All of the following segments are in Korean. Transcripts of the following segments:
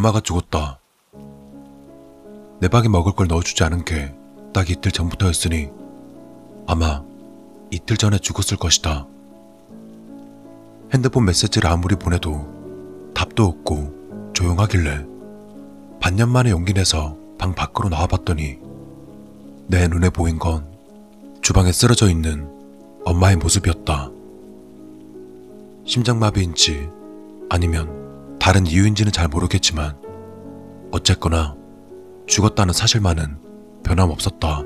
엄마가 죽었다. 내 방에 먹을 걸 넣어주지 않은 게 딱 이틀 전부터였으니 아마 이틀 전에 죽었을 것이다. 핸드폰 메시지를 아무리 보내도 답도 없고 조용하길래 반년 만에 용기 내서 방 밖으로 나와봤더니 내 눈에 보인 건 주방에 쓰러져 있는 엄마의 모습이었다. 심장마비인지 아니면 다른 이유인지는 잘 모르겠지만 어쨌거나 죽었다는 사실만은 변함없었다.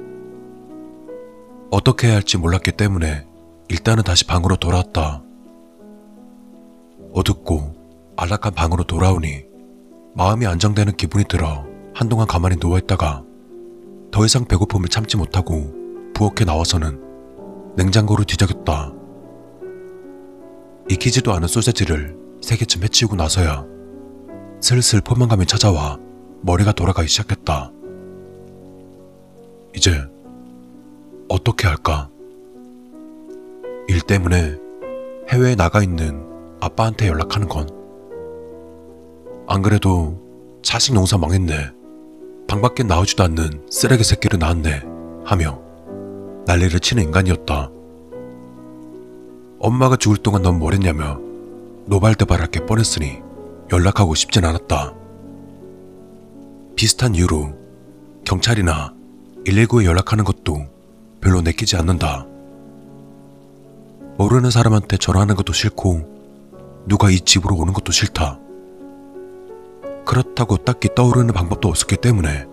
어떻게 해야 할지 몰랐기 때문에 일단은 다시 방으로 돌아왔다. 어둡고 안락한 방으로 돌아오니 마음이 안정되는 기분이 들어 한동안 가만히 누워있다가 더 이상 배고픔을 참지 못하고 부엌에 나와서는 냉장고를 뒤적였다. 익히지도 않은 소세지를 세 개쯤 해치우고 나서야 슬슬 포만감이 찾아와 머리가 돌아가기 시작했다. 이제 어떻게 할까? 일 때문에 해외에 나가 있는 아빠한테 연락하는 건. 안 그래도 자식 농사 망했네. 방 밖에 나오지도 않는 쓰레기 새끼를 낳았네. 하며 난리를 치는 인간이었다. 엄마가 죽을 동안 넌뭘 했냐며 노발대발할 게 뻔했으니 연락하고 싶진 않았다. 비슷한 이유로 경찰이나 119에 연락하는 것도 별로 내키지 않는다. 모르는 사람한테 전화하는 것도 싫고 누가 이 집으로 오는 것도 싫다. 그렇다고 딱히 떠오르는 방법도 없었기 때문에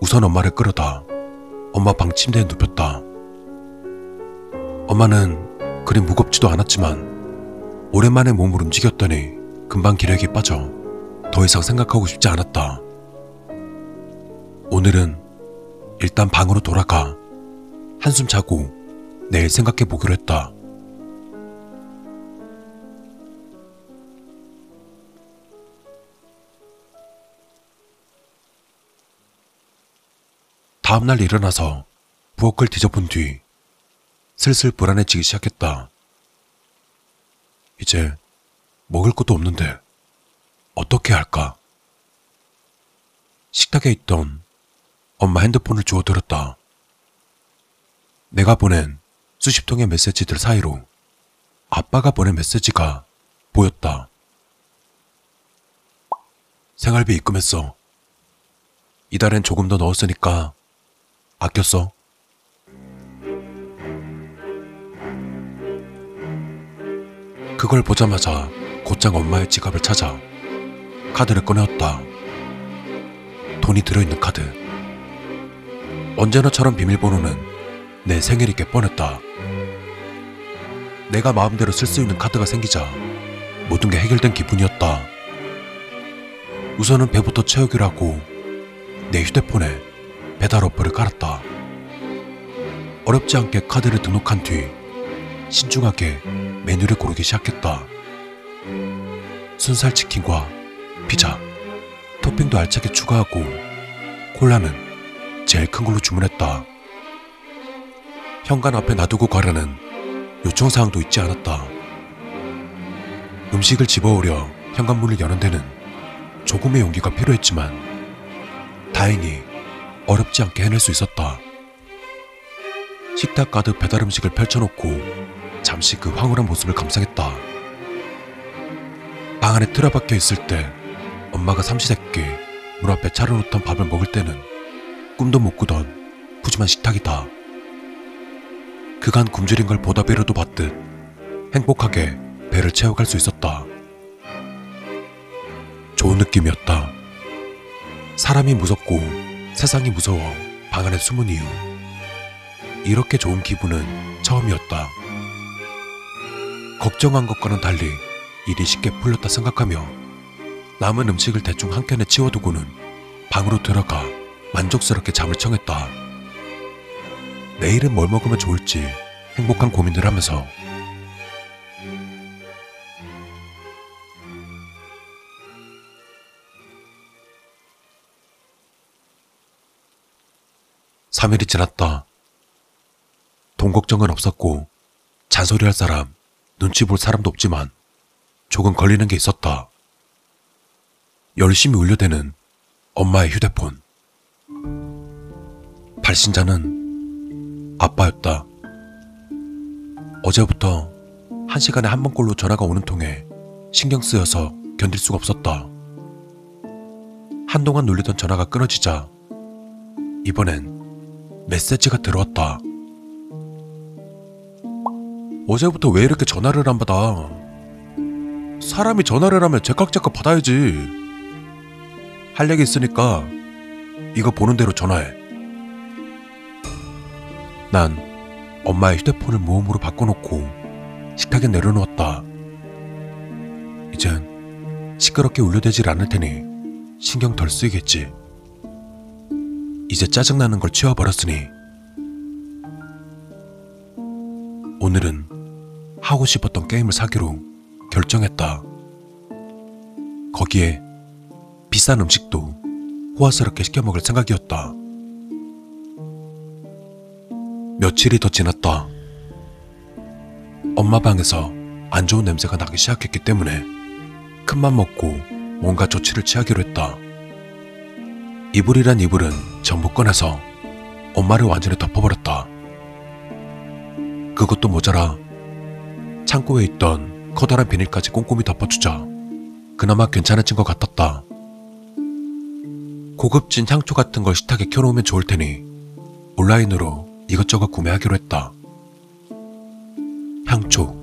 우선 엄마를 끌어다 엄마 방 침대에 눕혔다. 엄마는 그리 무겁지도 않았지만 오랜만에 몸을 움직였더니 금방 기력이 빠져 더 이상 생각하고 싶지 않았다. 오늘은 일단 방으로 돌아가 한숨 자고 내일 생각해 보기로 했다. 다음날 일어나서 부엌을 뒤져본 뒤 슬슬 불안해지기 시작했다. 이제 먹을 것도 없는데 어떻게 할까? 식탁에 있던 엄마 핸드폰을 주워 들었다. 내가 보낸 수십 통의 메시지들 사이로 아빠가 보낸 메시지가 보였다. 생활비 입금했어. 이달엔 조금 더 넣었으니까 아꼈어. 그걸 보자마자 곧장 엄마의 지갑을 찾아 카드를 꺼내었다. 돈이 들어있는 카드. 언제나처럼 비밀번호는 내 생일이게 뻔했다. 내가 마음대로 쓸 수 있는 카드가 생기자 모든 게 해결된 기분이었다. 우선은 배부터 채우기로 하고 내 휴대폰에 배달 어플을 깔았다. 어렵지 않게 카드를 등록한 뒤 신중하게 메뉴를 고르기 시작했다. 순살 치킨과 피자, 토핑도 알차게 추가하고 콜라는 제일 큰 걸로 주문했다. 현관 앞에 놔두고 가라는 요청사항도 있지 않았다. 음식을 집어오려 현관문을 여는 데는 조금의 용기가 필요했지만 다행히 어렵지 않게 해낼 수 있었다. 식탁 가득 배달 음식을 펼쳐놓고 잠시 그 황홀한 모습을 감상했다. 방 안에 틀어박혀 있을 때 엄마가 삼시세끼 문 앞에 차려놓던 밥을 먹을 때는 꿈도 못 꾸던 푸짐한 식탁이다. 그간 굶주린 걸 보답이라도 받듯 행복하게 배를 채워갈 수 있었다. 좋은 느낌이었다. 사람이 무섭고 세상이 무서워 방 안에 숨은 이유. 이렇게 좋은 기분은 처음이었다. 걱정한 것과는 달리 일이 쉽게 풀렸다 생각하며 남은 음식을 대충 한 캔에 치워두고는 방으로 들어가 만족스럽게 잠을 청했다. 내일은 뭘 먹으면 좋을지 행복한 고민을 하면서 삼일이 지났다. 돈 걱정은 없었고 잔소리할 사람, 눈치 볼 사람도 없지만 조금 걸리는 게 있었다. 열심히 울려대는 엄마의 휴대폰. 발신자는 아빠였다. 어제부터 한 시간에 한 번꼴로 전화가 오는 통에 신경 쓰여서 견딜 수가 없었다. 한동안 놀리던 전화가 끊어지자 이번엔 메시지가 들어왔다. 어제부터 왜 이렇게 전화를 안 받아? 사람이 전화를 하면 제깍제깍 받아야지. 할 얘기 있으니까 이거 보는 대로 전화해. 난 엄마의 휴대폰을 모음으로 바꿔놓고 식탁에 내려놓았다. 이젠 시끄럽게 울려대질 않을 테니 신경 덜 쓰이겠지. 이제 짜증나는 걸 치워버렸으니 오늘은 하고 싶었던 게임을 사기로 결정했다. 거기에 비싼 음식도 호화스럽게 시켜 먹을 생각이었다. 며칠이 더 지났다. 엄마 방에서 안 좋은 냄새가 나기 시작했기 때문에 큰맘 먹고 뭔가 조치를 취하기로 했다. 이불이란 이불은 전부 꺼내서 엄마를 완전히 덮어버렸다. 그것도 모자라 창고에 있던 커다란 비닐까지 꼼꼼히 덮어주자 그나마 괜찮아진 것 같았다. 고급진 향초 같은 걸 식탁에 켜놓으면 좋을 테니 온라인으로 이것저것 구매하기로 했다. 향초,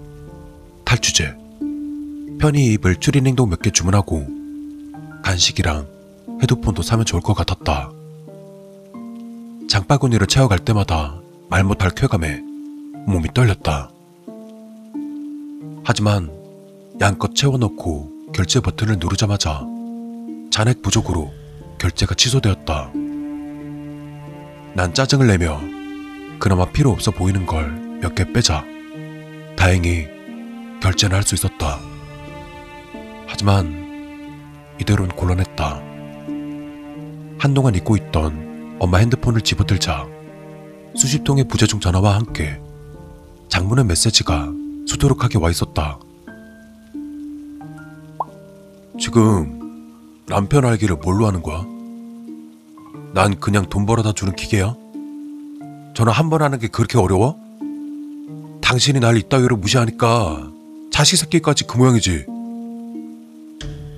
탈주제, 편히 입을 추리닝도 몇개 주문하고 간식이랑 헤드폰도 사면 좋을 것 같았다. 장바구니를 채워갈 때마다 말 못할 쾌감에 몸이 떨렸다. 하지만 양껏 채워놓고 결제 버튼을 누르자마자 잔액 부족으로 결제가 취소되었다. 난 짜증을 내며 그나마 필요 없어 보이는 걸 몇 개 빼자. 다행히 결제는 할 수 있었다. 하지만 이대로는 곤란했다. 한동안 잊고 있던 엄마 핸드폰을 집어들자 수십 통의 부재중 전화와 함께 장문의 메시지가 수두룩하게 와 있었다. 지금 남편 알기를 뭘로 하는 거야? 난 그냥 돈 벌어다 주는 기계야? 전화 한번 하는 게 그렇게 어려워? 당신이 날 이따위로 무시하니까 자식 새끼까지 그 모양이지.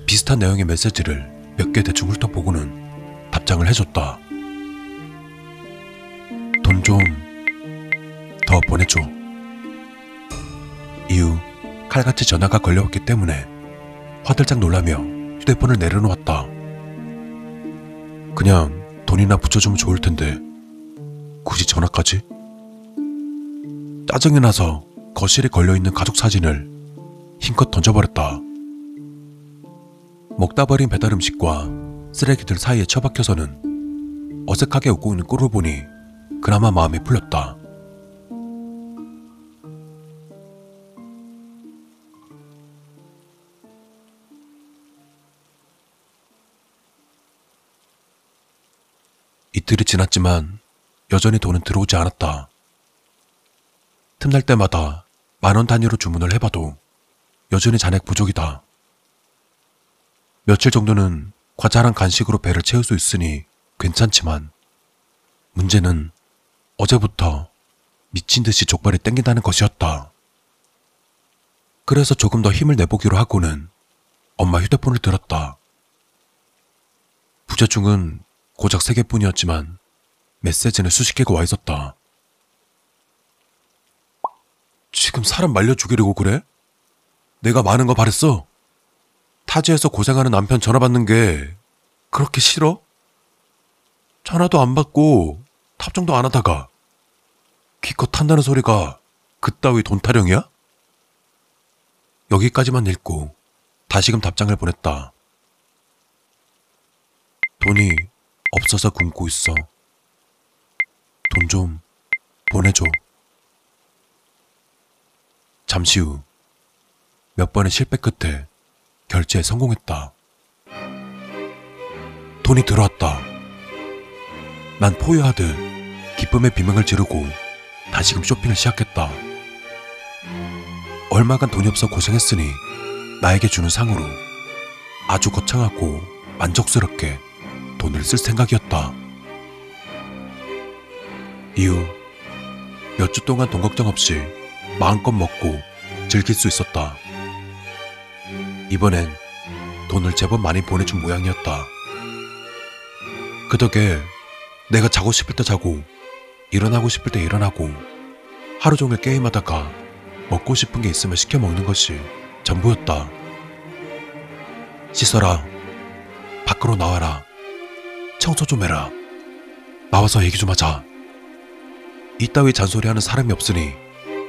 비슷한 내용의 메시지를 몇 개 대충 훑어보고는 답장을 해줬다. 돈 좀 더 보내줘. 칼같이 전화가 걸려왔기 때문에 화들짝 놀라며 휴대폰을 내려놓았다. 그냥 돈이나 붙여주면 좋을 텐데 굳이 전화까지? 짜증이 나서 거실에 걸려있는 가족 사진을 힘껏 던져버렸다. 먹다 버린 배달 음식과 쓰레기들 사이에 처박혀서는 어색하게 웃고 있는 꼴을 보니 그나마 마음이 풀렸다. 지났지만 여전히 돈은 들어오지 않았다. 틈날 때마다 만 원 단위로 주문을 해봐도 여전히 잔액 부족이다. 며칠 정도는 과자랑 간식으로 배를 채울 수 있으니 괜찮지만 문제는 어제부터 미친 듯이 족발이 땡긴다는 것이었다. 그래서 조금 더 힘을 내보기로 하고는 엄마 휴대폰을 들었다. 부재중은 고작 3개뿐이었지만 메시지는 수십 개가 와 있었다. 지금 사람 말려 죽이려고 그래? 내가 많은 거 바랬어? 타지에서 고생하는 남편 전화 받는 게 그렇게 싫어? 전화도 안 받고 답장도 안 하다가 기껏 탄다는 소리가 그따위 돈 타령이야? 여기까지만 읽고 다시금 답장을 보냈다. 돈이 없어서 굶고 있어. 돈 좀 보내줘. 잠시 후 몇 번의 실패 끝에 결제에 성공했다. 돈이 들어왔다. 난 포효하듯 기쁨의 비명을 지르고 다시금 쇼핑을 시작했다. 얼마간 돈이 없어 고생했으니 나에게 주는 상으로 아주 거창하고 만족스럽게 돈을 쓸 생각이었다. 이후 몇 주 동안 돈 걱정 없이 마음껏 먹고 즐길 수 있었다. 이번엔 돈을 제법 많이 보내준 모양이었다. 그 덕에 내가 자고 싶을 때 자고 일어나고 싶을 때 일어나고 하루 종일 게임하다가 먹고 싶은 게 있으면 시켜 먹는 것이 전부였다. 씻어라. 밖으로 나와라. 청소 좀 해라. 나와서 얘기 좀 하자. 이따위 잔소리하는 사람이 없으니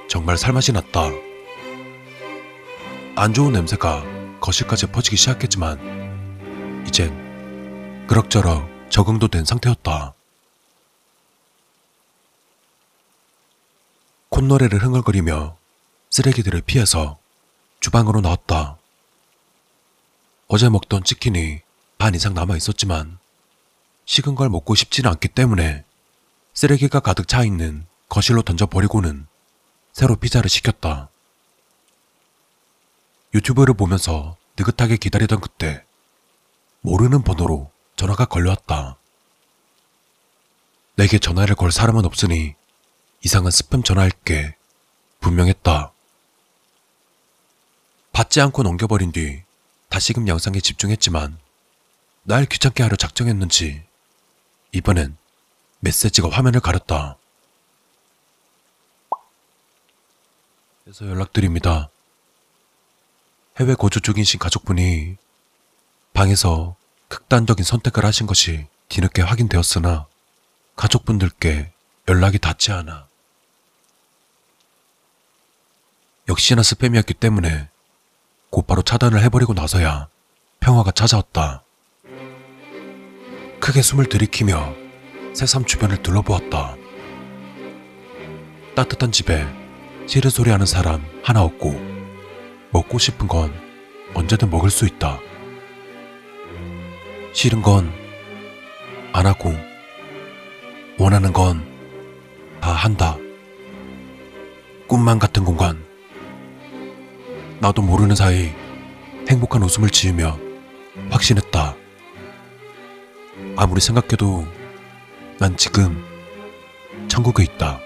정말 살맛이 났다. 안 좋은 냄새가 거실까지 퍼지기 시작했지만 이젠 그럭저럭 적응도 된 상태였다. 콧노래를 흥얼거리며 쓰레기들을 피해서 주방으로 나왔다. 어제 먹던 치킨이 반 이상 남아 있었지만 식은 걸 먹고 싶지는 않기 때문에 쓰레기가 가득 차 있는 거실로 던져버리고는 새로 피자를 시켰다. 유튜브를 보면서 느긋하게 기다리던 그때 모르는 번호로 전화가 걸려왔다. 내게 전화를 걸 사람은 없으니 이상한 스팸 전화일 게 분명했다. 받지 않고 넘겨버린 뒤 다시금 영상에 집중했지만 날 귀찮게 하려 작정했는지 이번엔 메시지가 화면을 가렸다. 그래서 연락드립니다. 해외 거주 중이신 가족분이 방에서 극단적인 선택을 하신 것이 뒤늦게 확인되었으나 가족분들께 연락이 닿지 않아. 역시나 스팸이었기 때문에 곧바로 차단을 해버리고 나서야 평화가 찾아왔다. 크게 숨을 들이키며 새삼 주변을 둘러보았다. 따뜻한 집에 시르 소리 하는 사람 하나 없고 먹고 싶은 건 언제든 먹을 수 있다. 싫은 건 안 하고 원하는 건 다 한다. 꿈만 같은 공간. 나도 모르는 사이 행복한 웃음을 지으며 확신했다. 아무리 생각해도 난 지금 천국에 있다.